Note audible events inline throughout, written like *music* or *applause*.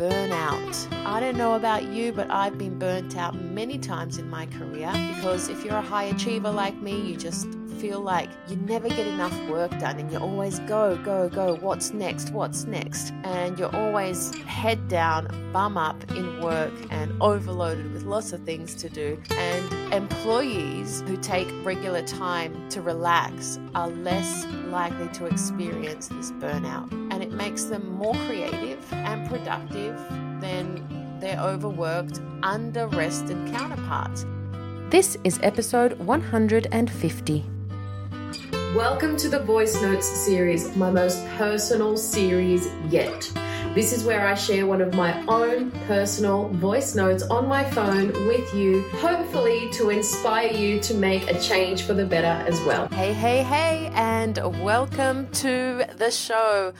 Burnout. I don't know about you, but I've been burnt out many times in my career because if you're a high achiever like me, you just feel like you never get enough work done and you always go, go, go. What's next? What's next? And you're always head down, bum up in work and overloaded with lots of things to do. And employees who take regular time to relax are less likely to experience this burnout. And it makes them more creative and productive than their overworked, under rested counterparts. This is episode 150. Welcome to the Voice Notes series, my most personal series yet. This is where I share one of my own personal voice notes on my phone with you, hopefully to inspire you to make a change for the better as well. Hey, hey, hey, and welcome to the show.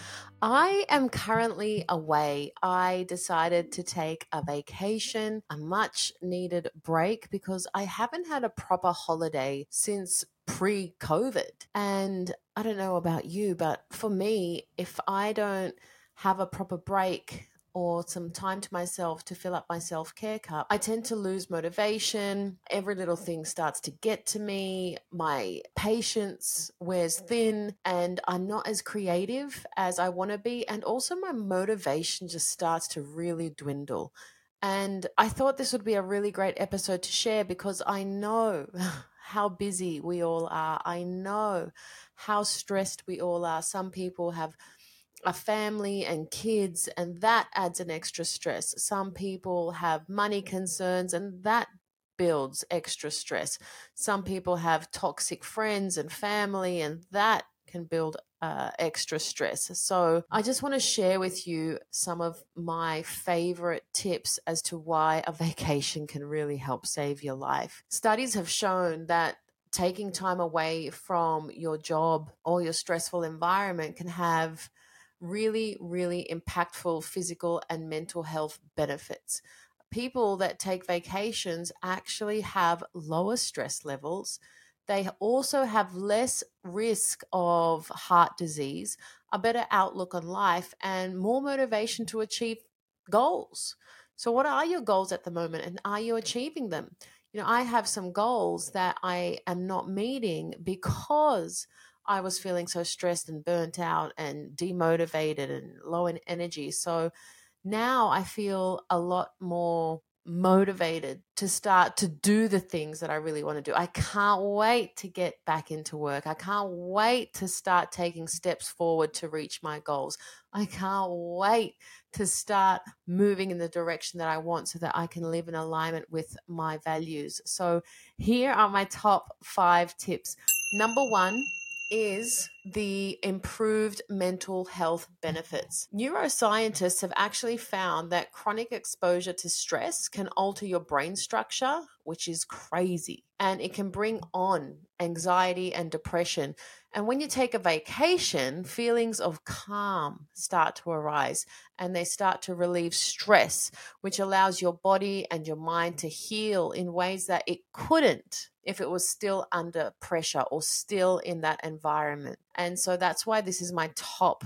I am currently away. I decided to take a vacation, a much needed break, because I haven't had a proper holiday since pre COVID. And I don't know about you, but for me, if I don't have a proper break, or some time to myself to fill up my self care cup, I tend to lose motivation. Every little thing starts to get to me. My patience wears thin, and I'm not as creative as I want to be. And also, my motivation just starts to really dwindle. And I thought this would be a really great episode to share because I know *laughs* how busy we all are. I know how stressed we all are. Some people have a family and kids, and that adds an extra stress. Some people have money concerns, and that builds extra stress. Some people have toxic friends and family, and that can build uh, extra stress. So, I just want to share with you some of my favorite tips as to why a *laughs* vacation can really help save your life. Studies have shown that taking time away from your job or your stressful environment can have really, really impactful physical and mental health benefits. People that take vacations actually have lower stress levels. They also have less risk of heart disease, a better outlook on life, and more motivation to achieve goals. So, what are your goals at the moment, and are you achieving them? You know, I have some goals that I am not meeting because I was feeling so stressed and burnt out and demotivated and low in energy. So now I feel a lot more motivated to start to do the things that I really want to do. I can't wait to get back into work. I can't wait to start taking steps forward to reach my goals. I can't wait to start moving in the direction that I want so that I can live in alignment with my values. So here are my top five tips. Number one, is the improved mental health benefits. Neuroscientists have actually found that chronic exposure to stress can alter your brain structure, which is crazy, and it can bring on anxiety and depression. And when you take a vacation, feelings of calm start to arise and they start to relieve stress, which allows your body and your mind to heal in ways that it couldn't if it was still under pressure or still in that environment. And so that's why this is my top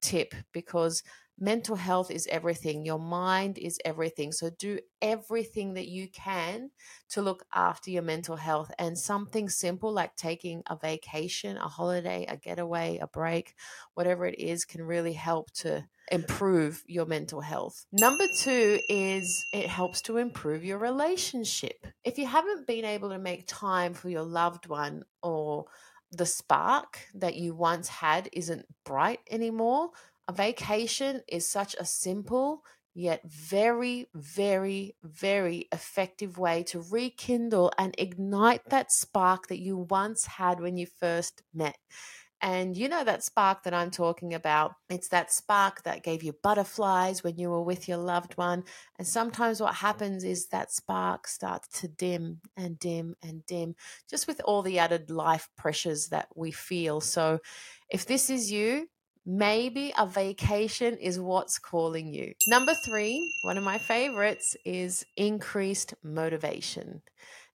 tip because mental health is everything. Your mind is everything. So do everything that you can to look after your mental health. And something simple like taking a vacation, a holiday, a getaway, a break, whatever it is, can really help to improve your mental health. Number two is it helps to improve your relationship. If you haven't been able to make time for your loved one or the spark that you once had isn't bright anymore, a vacation is such a simple yet very, very, very effective way to rekindle and ignite that spark that you once had when you first met. And you know that spark that I'm talking about. It's that spark that gave you butterflies when you were with your loved one. And sometimes what happens is that spark starts to dim and dim and dim, just with all the added life pressures that we feel. So if this is you, Maybe a vacation is what's calling you. Number three, one of my favorites, is increased motivation.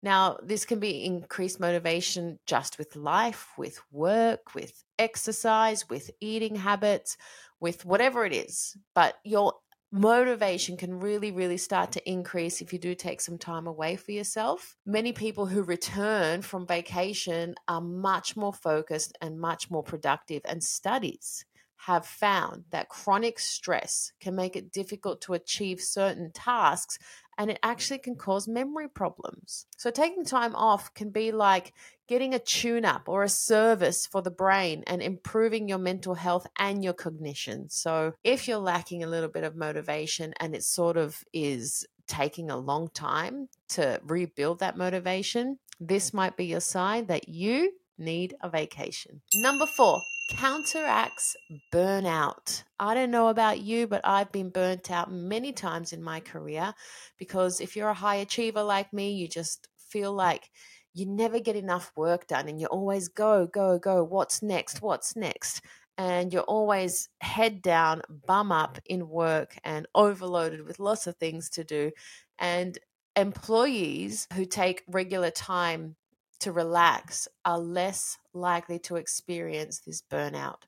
Now, this can be increased motivation just with life, with work, with exercise, with eating habits, with whatever it is. But your motivation can really, really start to increase if you do take some time away for yourself. Many people who return from vacation are much more focused and much more productive, and studies have found that chronic stress can make it difficult to achieve certain tasks and it actually can cause memory problems. So, taking time off can be like getting a tune up or a service for the brain and improving your mental health and your cognition. So, if you're lacking a little bit of motivation and it sort of is taking a long time to rebuild that motivation, this might be your sign that you need a vacation. Number four, counteracts burnout. I don't know about you, but I've been burnt out many times in my career because if you're a high achiever like me, you just feel like you never get enough work done and you always go, go, go. What's next? What's next? And you're always head down, bum up in work and overloaded with lots of things to do. And employees who take regular time to relax are less likely to experience this burnout.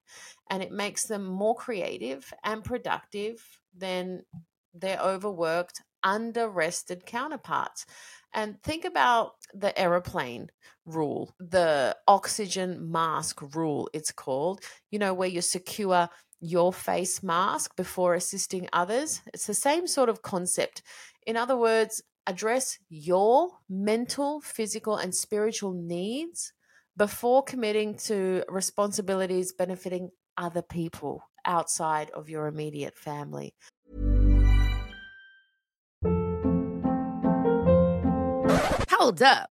And it makes them more creative and productive than their overworked, under rested counterparts. And think about the aeroplane rule, the oxygen mask rule, it's called, you know, where you secure your face mask before assisting others. It's the same sort of concept. In other words, address your mental, physical, and spiritual needs before committing to responsibilities benefiting other people outside of your immediate family. Hold up.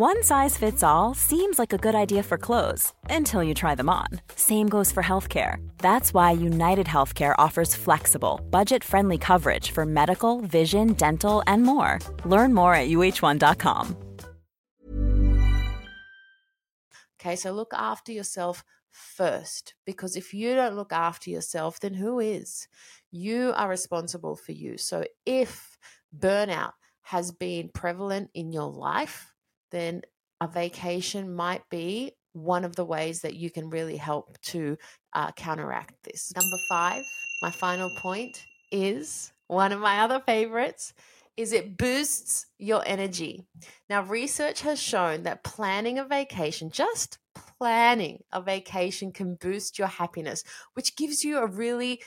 One size fits all seems like a good idea for clothes until you try them on. Same goes for healthcare. That's why United Healthcare offers flexible, budget friendly coverage for medical, vision, dental, and more. Learn more at uh1.com. Okay, so look after yourself first because if you don't look after yourself, then who is? You are responsible for you. So if burnout has been prevalent in your life, then a vacation might be one of the ways that you can really help to uh, counteract this. Number five, my final point is one of my other favorites is it boosts your energy. Now research has shown that planning a vacation, just planning a vacation can boost your happiness, which gives you a really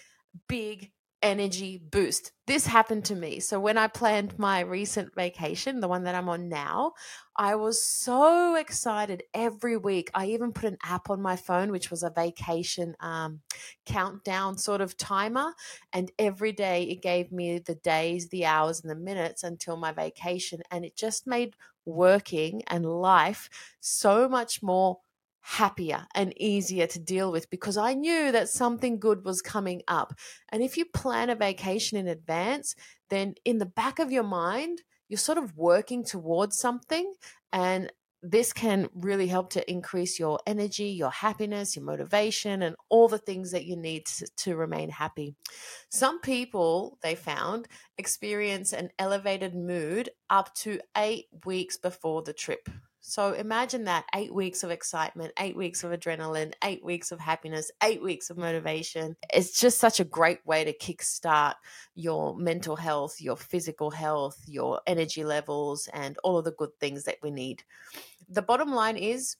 big energy boost. This happened to me. So when I planned my recent vacation, the one that I'm on now, I was so excited every week. I even put an app on my phone, which was a vacation um, countdown sort of timer. And every day it gave me the days, the hours, and the minutes until my vacation. And it just made working and life so much more happier and easier to deal with because I knew that something good was coming up. And if you plan a vacation in advance, then in the back of your mind, you're sort of working towards something. And this can really help to increase your energy, your happiness, your motivation, and all the things that you need to, to remain happy. Some people, they found, experience an elevated mood up to eight weeks before the trip. So imagine that eight weeks of excitement, eight weeks of adrenaline, eight weeks of happiness, eight weeks of motivation. It's just such a great way to kickstart your mental health, your physical health, your energy levels, and all of the good things that we need. The bottom line is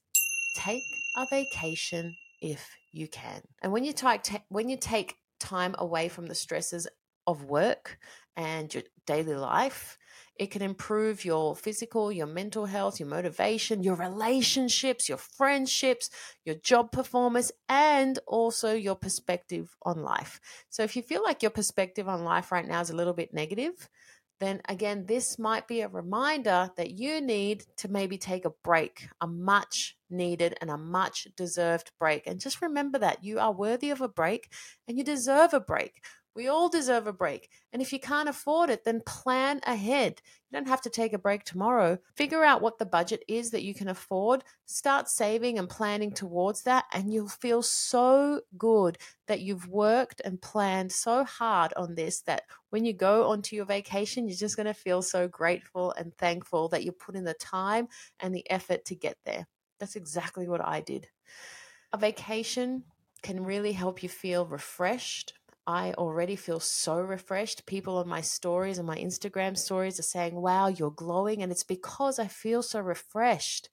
take a vacation if you can. And when you take, when you take time away from the stresses of work and your daily life, it can improve your physical, your mental health, your motivation, your relationships, your friendships, your job performance, and also your perspective on life. So, if you feel like your perspective on life right now is a little bit negative, then again, this might be a reminder that you need to maybe take a break, a much needed and a much deserved break. And just remember that you are worthy of a break and you deserve a break. We all deserve a break. And if you can't afford it, then plan ahead. You don't have to take a break tomorrow. Figure out what the budget is that you can afford. Start saving and planning towards that. And you'll feel so good that you've worked and planned so hard on this that when you go onto your vacation, you're just going to feel so grateful and thankful that you put in the time and the effort to get there. That's exactly what I did. A vacation can really help you feel refreshed I already feel so refreshed. People on my stories and my Instagram stories are saying, Wow, you're glowing. And it's because I feel so refreshed.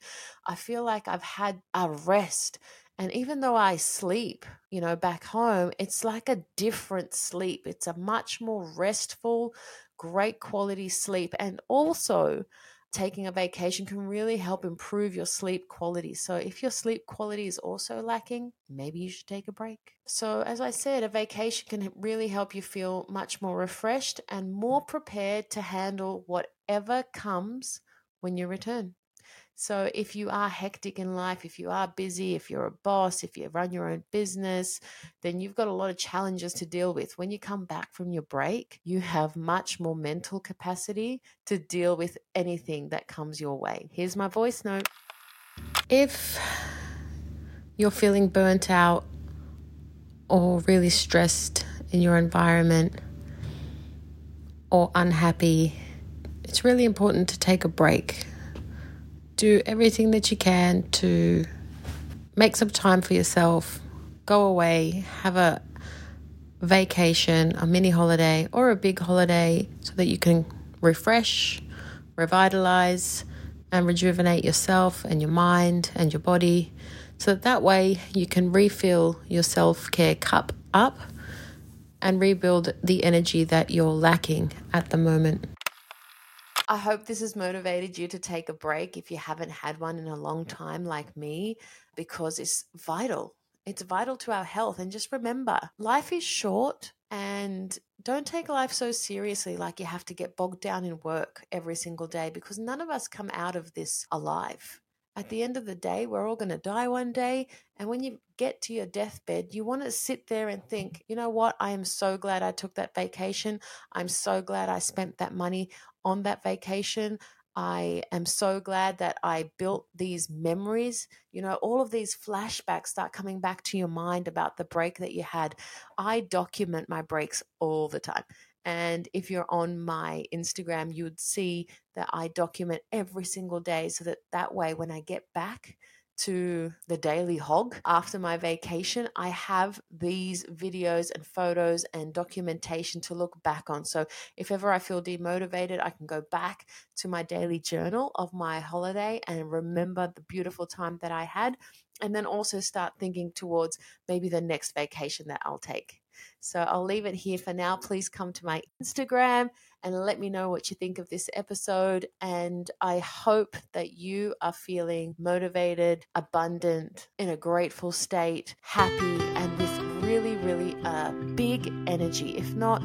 I feel like I've had a rest. And even though I sleep, you know, back home, it's like a different sleep. It's a much more restful, great quality sleep. And also, taking a vacation can really help improve your sleep quality. So, if your sleep quality is also lacking, maybe you should take a break. So, as I said, a vacation can really help you feel much more refreshed and more prepared to handle whatever comes when you return. So, if you are hectic in life, if you are busy, if you're a boss, if you run your own business, then you've got a lot of challenges to deal with. When you come back from your break, you have much more mental capacity to deal with anything that comes your way. Here's my voice note. If you're feeling burnt out or really stressed in your environment or unhappy, it's really important to take a break do everything that you can to make some time for yourself, go away, have a vacation, a mini holiday, or a big holiday so that you can refresh, revitalize, and rejuvenate yourself and your mind and your body so that that way you can refill your self care cup up and rebuild the energy that you're lacking at the moment. I hope this has motivated you to take a break if you haven't had one in a long time, like me, because it's vital. It's vital to our health. And just remember, life is short and don't take life so seriously like you have to get bogged down in work every single day because none of us come out of this alive. At the end of the day, we're all going to die one day. And when you get to your deathbed, you want to sit there and think, you know what? I am so glad I took that vacation. I'm so glad I spent that money on that vacation. I am so glad that I built these memories. You know, all of these flashbacks start coming back to your mind about the break that you had. I document my breaks all the time. And if you're on my Instagram, you would see that I document every single day so that that way when I get back, to the Daily Hog after my vacation, I have these videos and photos and documentation to look back on. So if ever I feel demotivated, I can go back to my daily journal of my holiday and remember the beautiful time that I had. And then also start thinking towards maybe the next vacation that I'll take. So I'll leave it here for now. Please come to my Instagram and let me know what you think of this episode. And I hope that you are feeling motivated, abundant, in a grateful state, happy, and with really, really uh, big energy. If not,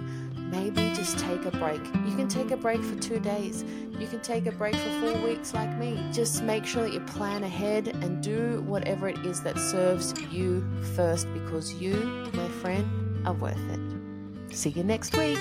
maybe just take a break. You can take a break for two days. You can take a break for four weeks, like me. Just make sure that you plan ahead and do whatever it is that serves you first because you, my friend, are worth it. See you next week.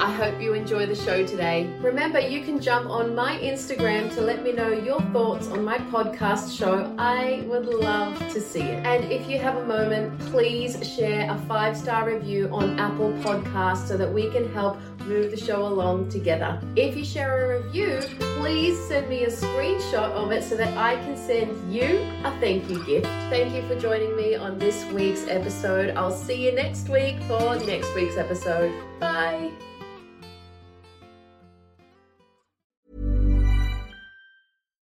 I hope you enjoy the show today. Remember, you can jump on my Instagram to let me know your thoughts on my podcast show. I would love to see it. And if you have a moment, please share a five star review on Apple Podcasts so that we can help move the show along together. If you share a review, please send me a screenshot of it so that I can send you a thank you gift. Thank you for joining me on this week's episode. I'll see you next week for next week's episode. Bye.